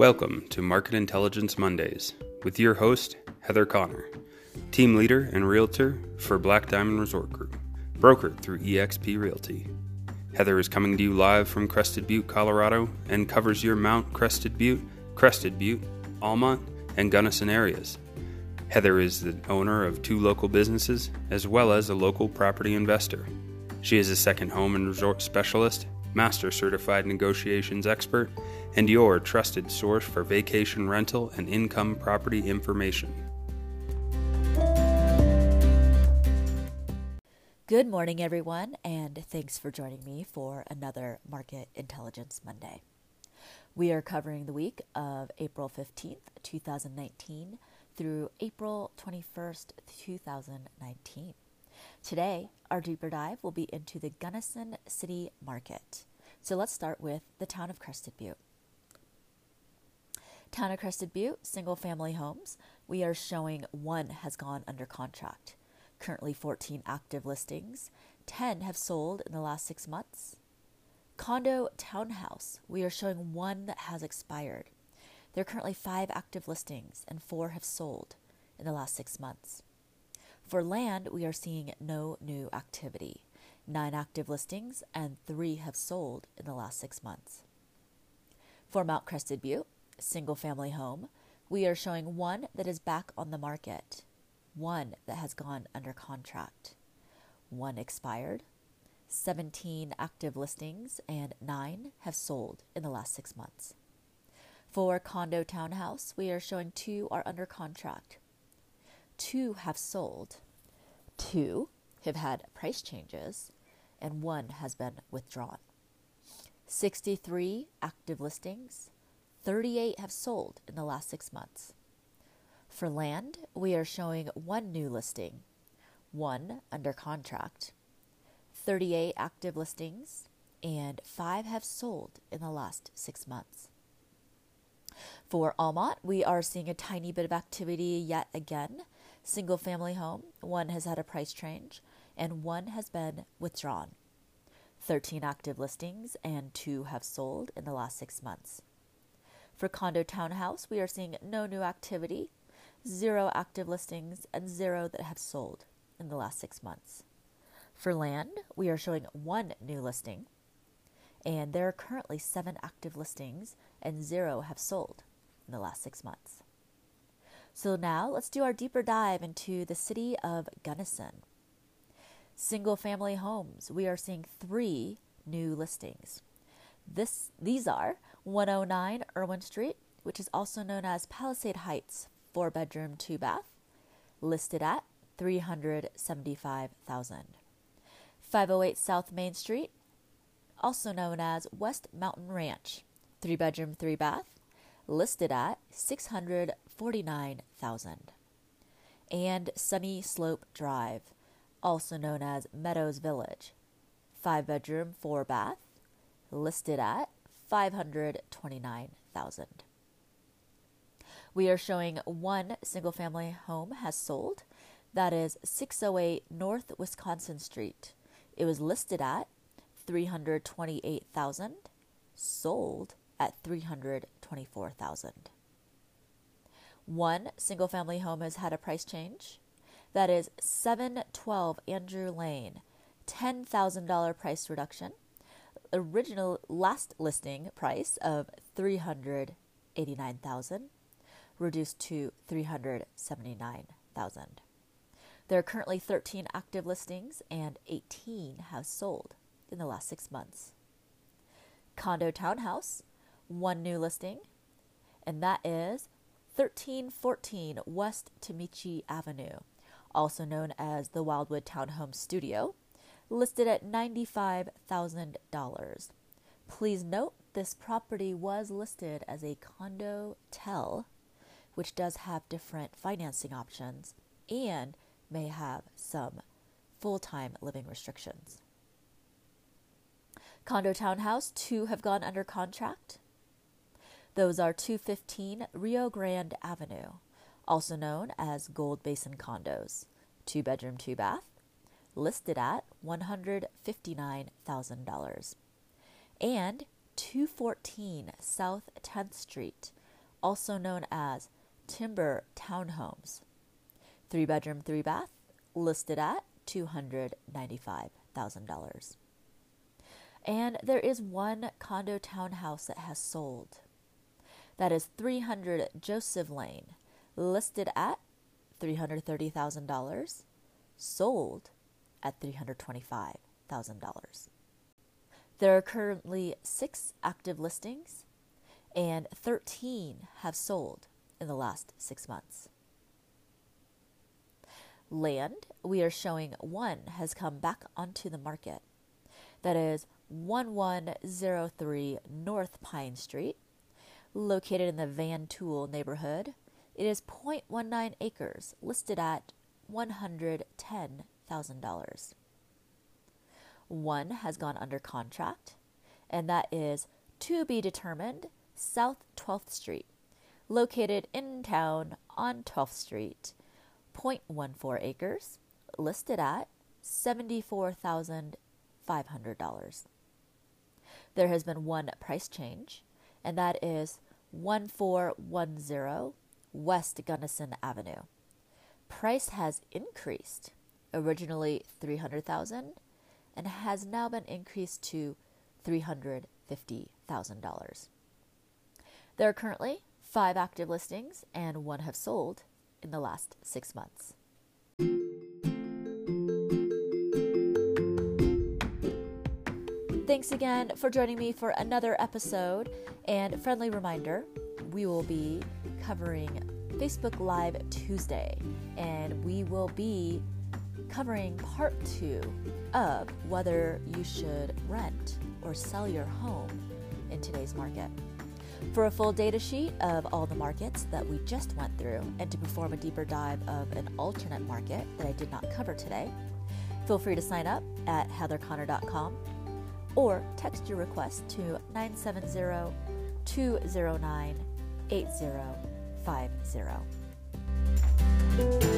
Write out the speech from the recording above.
Welcome to Market Intelligence Mondays with your host, Heather Connor, team leader and realtor for Black Diamond Resort Group, brokered through eXp Realty. Heather is coming to you live from Crested Butte, Colorado, and covers your Mount Crested Butte, Crested Butte, Almont, and Gunnison areas. Heather is the owner of two local businesses as well as a local property investor. She is a second home and resort specialist, master certified negotiations expert, and your trusted source for vacation rental and income property information. Good morning, everyone, and thanks for joining me for another Market Intelligence Monday. We are covering the week of April 15th, 2019 through April 21st, 2019. Today, our deeper dive will be into the Gunnison City Market. So let's start with the town of Crested Butte. Town of Crested Butte, single family homes. We are showing one has gone under contract. Currently 14 active listings. 10 have sold in the last six months. Condo townhouse. We are showing one that has expired. There are currently five active listings, and four have sold in the last six months. For land, we are seeing no new activity. Nine active listings, and three have sold in the last six months. For Mount Crested Butte, single family home, we are showing one that is back on the market, one that has gone under contract, one expired, 17 active listings, and nine have sold in the last six months. For condo townhouse, we are showing two are under contract. Two have sold. Two have had price changes, and one has been withdrawn. 63 active listings. 38 have sold in the last six months. For land, we are showing one new listing, one under contract, 38 active listings, and five have sold in the last six months. For Almont, we are seeing a tiny bit of activity yet again. Single family home, one has had a price change and one has been withdrawn. 13 active listings and two have sold in the last six months. For condo townhouse, we are seeing no new activity, zero active listings, and zero that have sold in the last six months. For land, we are showing one new listing, and there are currently seven active listings and zero have sold in the last six months. So now let's do our deeper dive into the city of Gunnison. Single family homes, we are seeing three new listings. This, these are 109 Irwin Street, which is also known as Palisade Heights, four bedroom, two bath, listed at 375,000. 508 South Main Street, also known as West Mountain Ranch, three bedroom, three bath, listed at 649,000. And Sunny Slope Drive, also known as Meadows Village, five bedroom, four bath, listed at 529,000. We are showing one single family home has sold. That is 608 North Wisconsin Street. It was listed at 328,000, sold at 324,000. One single family home has had a price change. That is 712 Andrew Lane, $10,000 price reduction. Original last listing price of 389,000 reduced to 379,000. There are currently 13 active listings and 18 have sold in the last 6 months. Condo townhouse one new listing, and that is 1314 West Tomichi Avenue, also known as the Wildwood Townhome Studio, listed at $95,000. Please note this property was listed as a condo tel, which does have different financing options and may have some full time living restrictions. Condo Townhouse, two have gone under contract. Those are 215 Rio Grande Avenue, also known as Gold Basin Condos, two bedroom, two bath, listed at $159,000. And 214 South 10th Street, also known as timber townhomes. Three bedroom, three bath, listed at $295,000. And there is one condo townhouse that has sold. That is 300 Joseph Lane, listed at $330,000, sold at $325,000. There are currently six active listings, and 13 have sold in the last six months. Land, we are showing one has come back onto the market. That is 1103 North Pine Street, located in the Van Tuyl neighborhood. It is 0.19 acres, listed at $110,000. One has gone under contract, and that is to be determined South 12th Street, located in town on 12th Street, 0.14 acres, listed at $74,500. There has been one price change, and that is 1410 West Gunnison Avenue. Price has increased, originally 300,000 and has now been increased to $350,000. There are currently five active listings and one have sold in the last six months. Thanks again for joining me for another episode. And friendly reminder we will be covering Facebook Live Tuesday, and we will be covering part two of whether you should rent or sell your home in today's market. For a full data sheet of all the markets that we just went through and to perform a deeper dive of an alternate market that I did not cover today, feel free to sign up at heatherconnor.com or text your request to 970 209 8050.